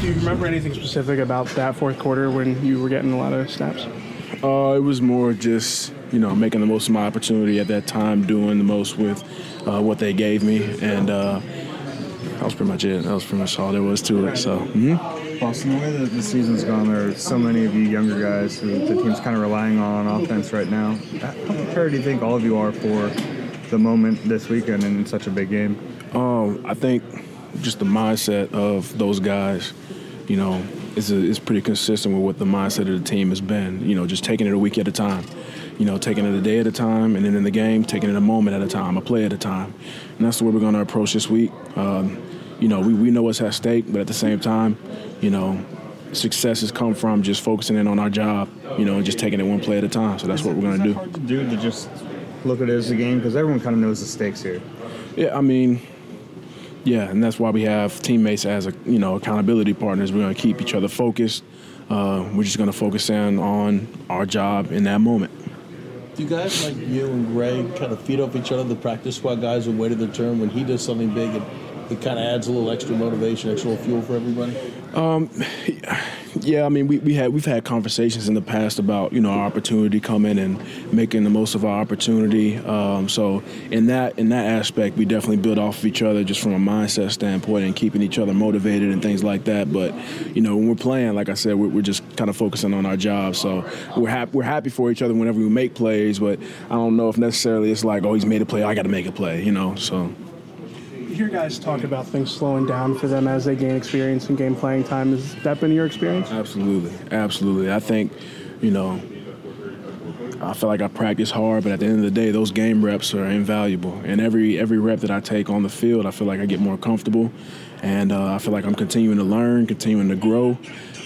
Do you remember anything specific about that fourth quarter when you were getting a lot of snaps? Uh, it was more just you know making the most of my opportunity at that time, doing the most with uh, what they gave me, and uh, that was pretty much it. That was pretty much all there was to it. So. Mm-hmm. Boston, the way that the season's gone, there are so many of you younger guys who the team's kind of relying on on offense right now. How prepared do you think all of you are for the moment this weekend and in such a big game? Um, I think just the mindset of those guys, you know, is, is pretty consistent with what the mindset of the team has been. You know, just taking it a week at a time. You know, taking it a day at a time, and then in the game, taking it a moment at a time, a play at a time. And that's the way we're going to approach this week. Um, you know, we, we know what's at stake, but at the same time, you know, success has come from just focusing in on our job, you know, and just taking it one play at a time. So that's is what we're going to do. hard to do to just look at it as a game because everyone kind of knows the stakes here. Yeah, I mean, yeah, and that's why we have teammates as a you know accountability partners. We're going to keep each other focused. Uh, we're just going to focus in on our job in that moment. Do you guys like you and Greg kind of feed off each other? The practice squad guys will wait their turn when he does something big and it kind of adds a little extra motivation, extra fuel for everybody? Um, yeah, I mean, we, we had we've had conversations in the past about you know our opportunity coming and making the most of our opportunity. Um, so in that in that aspect, we definitely build off of each other just from a mindset standpoint and keeping each other motivated and things like that. But you know, when we're playing, like I said, we're, we're just kind of focusing on our job. So we're happy we're happy for each other whenever we make plays. But I don't know if necessarily it's like, oh, he's made a play, I got to make a play. You know, so hear guys talk about things slowing down for them as they gain experience and game playing time. Has that been your experience? Absolutely, absolutely. I think, you know, I feel like I practice hard, but at the end of the day, those game reps are invaluable. And every every rep that I take on the field, I feel like I get more comfortable, and uh, I feel like I'm continuing to learn, continuing to grow.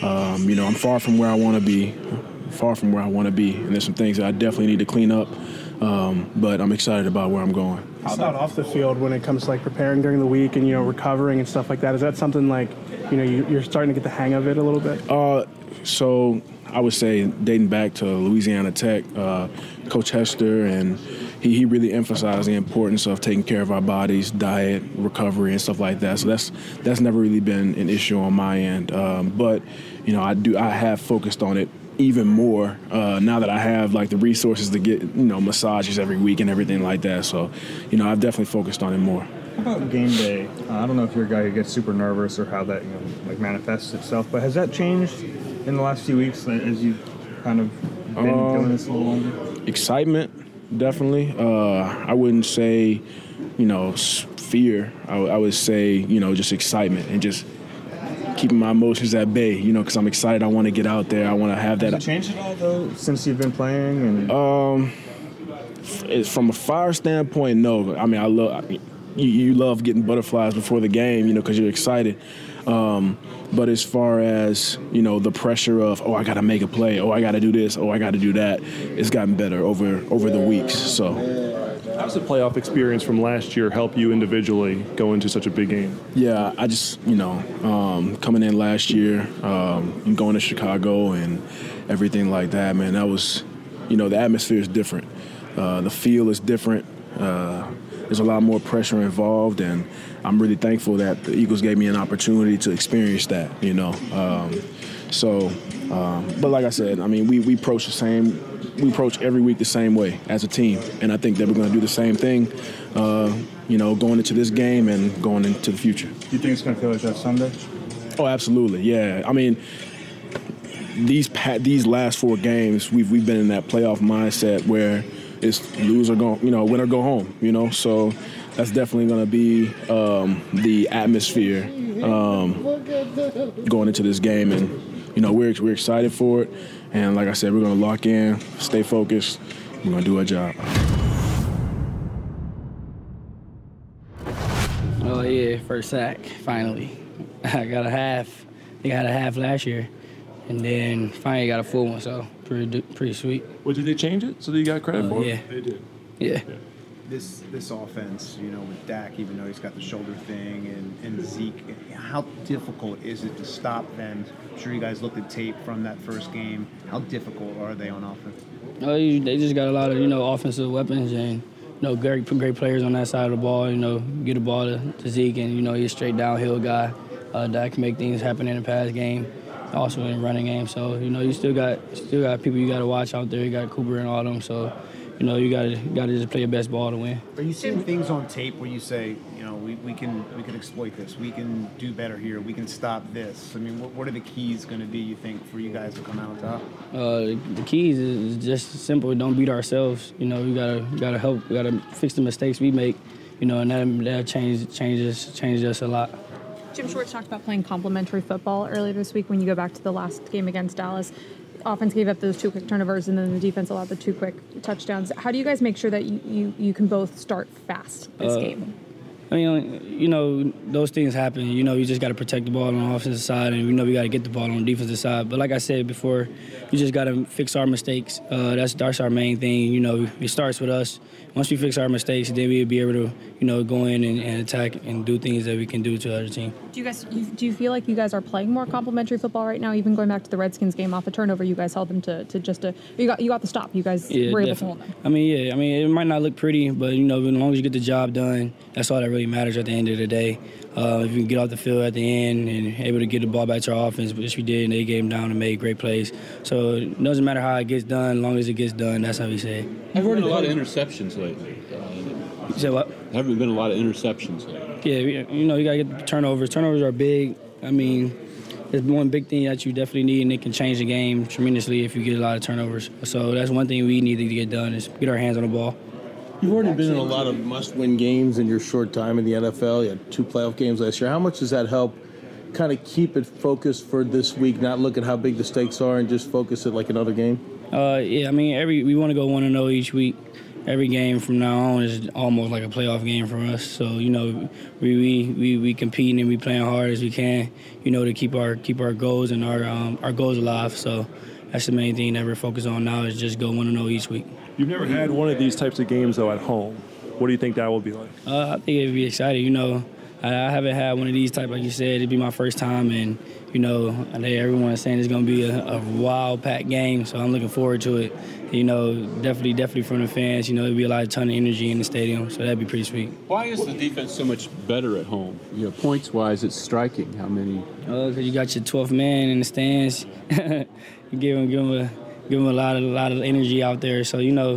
Um, you know, I'm far from where I want to be, far from where I want to be, and there's some things that I definitely need to clean up. Um, but I'm excited about where I'm going. How about off the field when it comes to like preparing during the week and you know recovering and stuff like that? Is that something like you know you, are starting to get the hang of it a little bit? Uh, so I would say dating back to Louisiana Tech, uh, Coach Hester and he, he really emphasized the importance of taking care of our bodies, diet, recovery, and stuff like that. So that's that's never really been an issue on my end. Um, but you know, I do I have focused on it even more uh, now that I have like the resources to get you know massages every week and everything like that. So, you know, I've definitely focused on it more. How about game day? Uh, I don't know if you're a guy who gets super nervous or how that you know like manifests itself, but has that changed in the last few weeks as you've kind of been um, doing this a little longer? Excitement, definitely. Uh, I wouldn't say, you know, fear. I, I would say, you know, just excitement and just keeping my emotions at bay, you know, because I'm excited. I want to get out there. I want to have that. Has it changed at all though since you've been playing? And um, from a fire standpoint, no. I mean, I love you, you love getting butterflies before the game, you know, because you're excited. Um, but as far as you know, the pressure of oh, I got to make a play, oh, I got to do this, oh, I got to do that, it's gotten better over over the weeks. So. How's the playoff experience from last year help you individually go into such a big game? Yeah, I just, you know, um, coming in last year, um, going to Chicago and everything like that, man, that was, you know, the atmosphere is different. Uh, the feel is different. Uh, there's a lot more pressure involved, and I'm really thankful that the Eagles gave me an opportunity to experience that, you know. Um, so, um, but like I said, I mean, we, we approach the same we approach every week the same way as a team, and I think that we're going to do the same thing. Uh, you know, going into this game and going into the future. Do you think it's going to feel like that Sunday? Oh, absolutely. Yeah. I mean, these these last four games, we've we've been in that playoff mindset where it's lose or go, you know, win or go home. You know, so that's definitely going to be um, the atmosphere um, going into this game, and you know, we're we're excited for it. And like I said, we're going to lock in, stay focused. We're going to do our job. Oh, yeah, first sack, finally. I got a half. I think I had a half last year. And then finally got a full one, so pretty pretty sweet. Well, did they change it so that you got credit uh, for it? Yeah. They did. yeah. yeah this this offense, you know, with Dak, even though he's got the shoulder thing, and, and Zeke, how difficult is it to stop them? I'm sure you guys looked at tape from that first game. How difficult are they on offense? Oh, they just got a lot of you know offensive weapons and you know great great players on that side of the ball. You know, get the ball to, to Zeke, and you know he's a straight downhill guy. uh, that can make things happen in the pass game, also in running game. So you know, you still got still got people you got to watch out there. You got Cooper and all them. So you know, you got to got to just play your best ball to win. Are you seeing things on tape where you say, you know, we, we can we can exploit this, we can do better here, we can stop this? I mean, what, what are the keys going to be, you think, for you guys to come out on top? Uh, the keys is just simple. Don't beat ourselves. You know, we gotta gotta help. We gotta fix the mistakes we make. You know, and that that change changes changes us a lot. Jim Schwartz talked about playing complementary football earlier this week when you go back to the last game against Dallas. Offense gave up those two quick turnovers, and then the defense allowed the two quick touchdowns. How do you guys make sure that you, you, you can both start fast this Uh, game? I mean, you know, those things happen. You know, you just got to protect the ball on the offensive side, and we know we got to get the ball on the defensive side. But like I said before, you just got to fix our mistakes. Uh, that's that's our main thing. You know, it starts with us. Once we fix our mistakes, then we'll be able to, you know, go in and, and attack and do things that we can do to the other team. Do you guys you, do you feel like you guys are playing more complementary football right now? Even going back to the Redskins game off a turnover, you guys held them to, to just a you got you got the stop. You guys Yeah, were able to hold them. I mean, yeah. I mean, it might not look pretty, but you know, as long as you get the job done, that's all that really matters at the end of the day. Uh, if you can get off the field at the end and able to get the ball back to our offense, which we did, and they gave them down and made great plays. So it doesn't matter how it gets done, as long as it gets done. That's how we say. I've heard a lot of interceptions lately. You said what? There haven't been a lot of interceptions lately. Yeah, you know, you gotta get the turnovers. Turnovers are big. I mean, it's one big thing that you definitely need, and it can change the game tremendously if you get a lot of turnovers. So that's one thing we need to get done is get our hands on the ball. You've already been in a lot of must-win games in your short time in the NFL. You had two playoff games last year. How much does that help kind of keep it focused for this week, not look at how big the stakes are and just focus it like another game? Uh, yeah, I mean, every we want to go one and zero each week. Every game from now on is almost like a playoff game for us. So you know, we we we, we competing and we playing hard as we can. You know, to keep our keep our goals and our um, our goals alive. So that's the main thing that we're focused on now is just go one and zero each week. You've never had one of these types of games though at home. What do you think that will be like? Uh, I think it'd be exciting. You know, I, I haven't had one of these type like you said. It'd be my first time, and you know, I think everyone is saying it's gonna be a, a wild packed game. So I'm looking forward to it. You know, definitely, definitely from the fans. You know, it'd be a lot of ton of energy in the stadium. So that'd be pretty sweet. Why is the defense so much better at home? You know, points wise, it's striking. How many? Uh, 'cause you got your 12th man in the stands. you give him, give him a, give him a lot of, a lot of energy out there. So you know,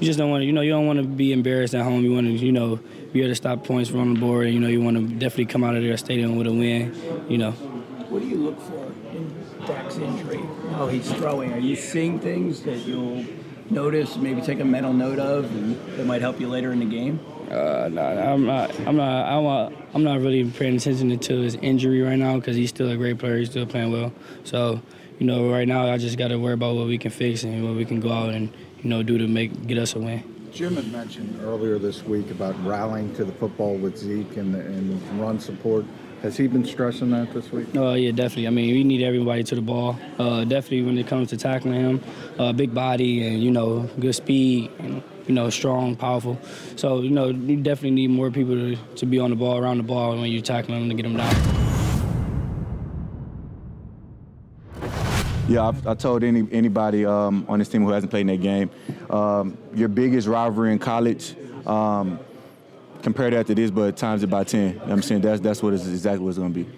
you just don't want to, you know, you don't want to be embarrassed at home. You want to, you know, be able to stop points from the board. And, you know, you want to definitely come out of their stadium with a win. You know. What do you look for in Dak's injury? How he's throwing? Are you seeing things that you'll notice, maybe take a mental note of, and that might help you later in the game? Uh, no, I'm not. I'm not. I'm not, I'm not really paying attention to his injury right now because he's still a great player. He's still playing well. So, you know, right now I just got to worry about what we can fix and what we can go out and you know do to make get us a win. Jim had mentioned earlier this week about rallying to the football with Zeke and, and run support. Has he been stressing that this week? Uh, yeah, definitely. I mean, we need everybody to the ball. Uh, definitely when it comes to tackling him, uh, big body and you know good speed and you know strong, powerful. So you know you definitely need more people to, to be on the ball, around the ball when you're tackling them to get them down. Yeah, I've, I told any anybody um, on this team who hasn't played in that game, um, your biggest rivalry in college, um, compare that to this, but times it by ten. You know I'm saying that's that's what it's exactly what it's going to be.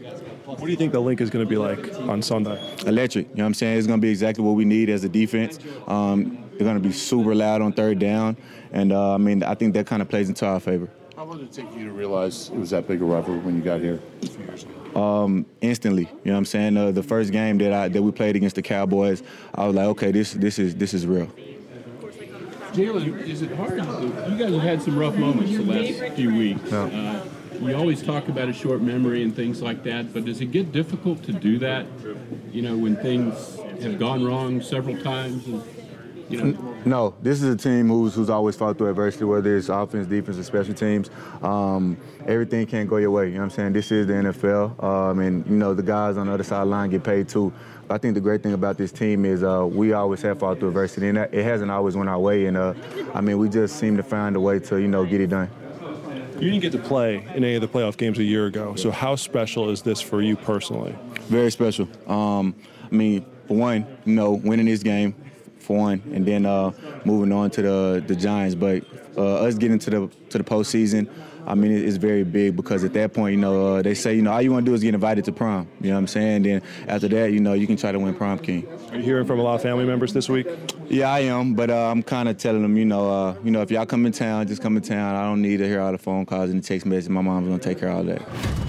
What do you think the Linc is going to be like on Sunday? Electric. You know what I'm saying? It's going to be exactly what we need as a defense. Um, they're going to be super loud on third down, and uh, I mean I think that kind of plays into our favor. How long did it take you to realize it was that big a rivalry when you got here? um, instantly. You know what I'm saying? Uh, the first game that I that we played against the Cowboys, I was like, okay, this this is this is real. Jalen, is it hard? You guys have had some rough moments the last few weeks. Uh, you always talk about a short memory and things like that, but does it get difficult to do that? You know, when things have gone wrong several times, and you know. No, this is a team who's who's always fought through adversity, whether it's offense, defense, or special teams. Um, everything can't go your way. You know what I'm saying? This is the NFL, um, and you know the guys on the other side of the line get paid too. I think the great thing about this team is uh, we always have fought through adversity, and it hasn't always went our way. And uh, I mean, we just seem to find a way to you know get it done. You didn't get to play in any of the playoff games a year ago. So how special is this for you personally? Very special. Um, I mean, for one, you know, winning this game, for one, and then uh, moving on to the the Giants. But uh, us getting to the to the postseason, I mean, it's very big because at that point, you know, uh, they say, you know, all you want to do is get invited to prom. You know what I'm saying? Then after that, you know, you can try to win prom king. Are you hearing from a lot of family members this week? Yeah, I am, but uh, I'm kind of telling them, you know, uh, you know, if y'all come in town, just come in town. I don't need to hear all the phone calls and the text messages. My mom's gonna take care of all that.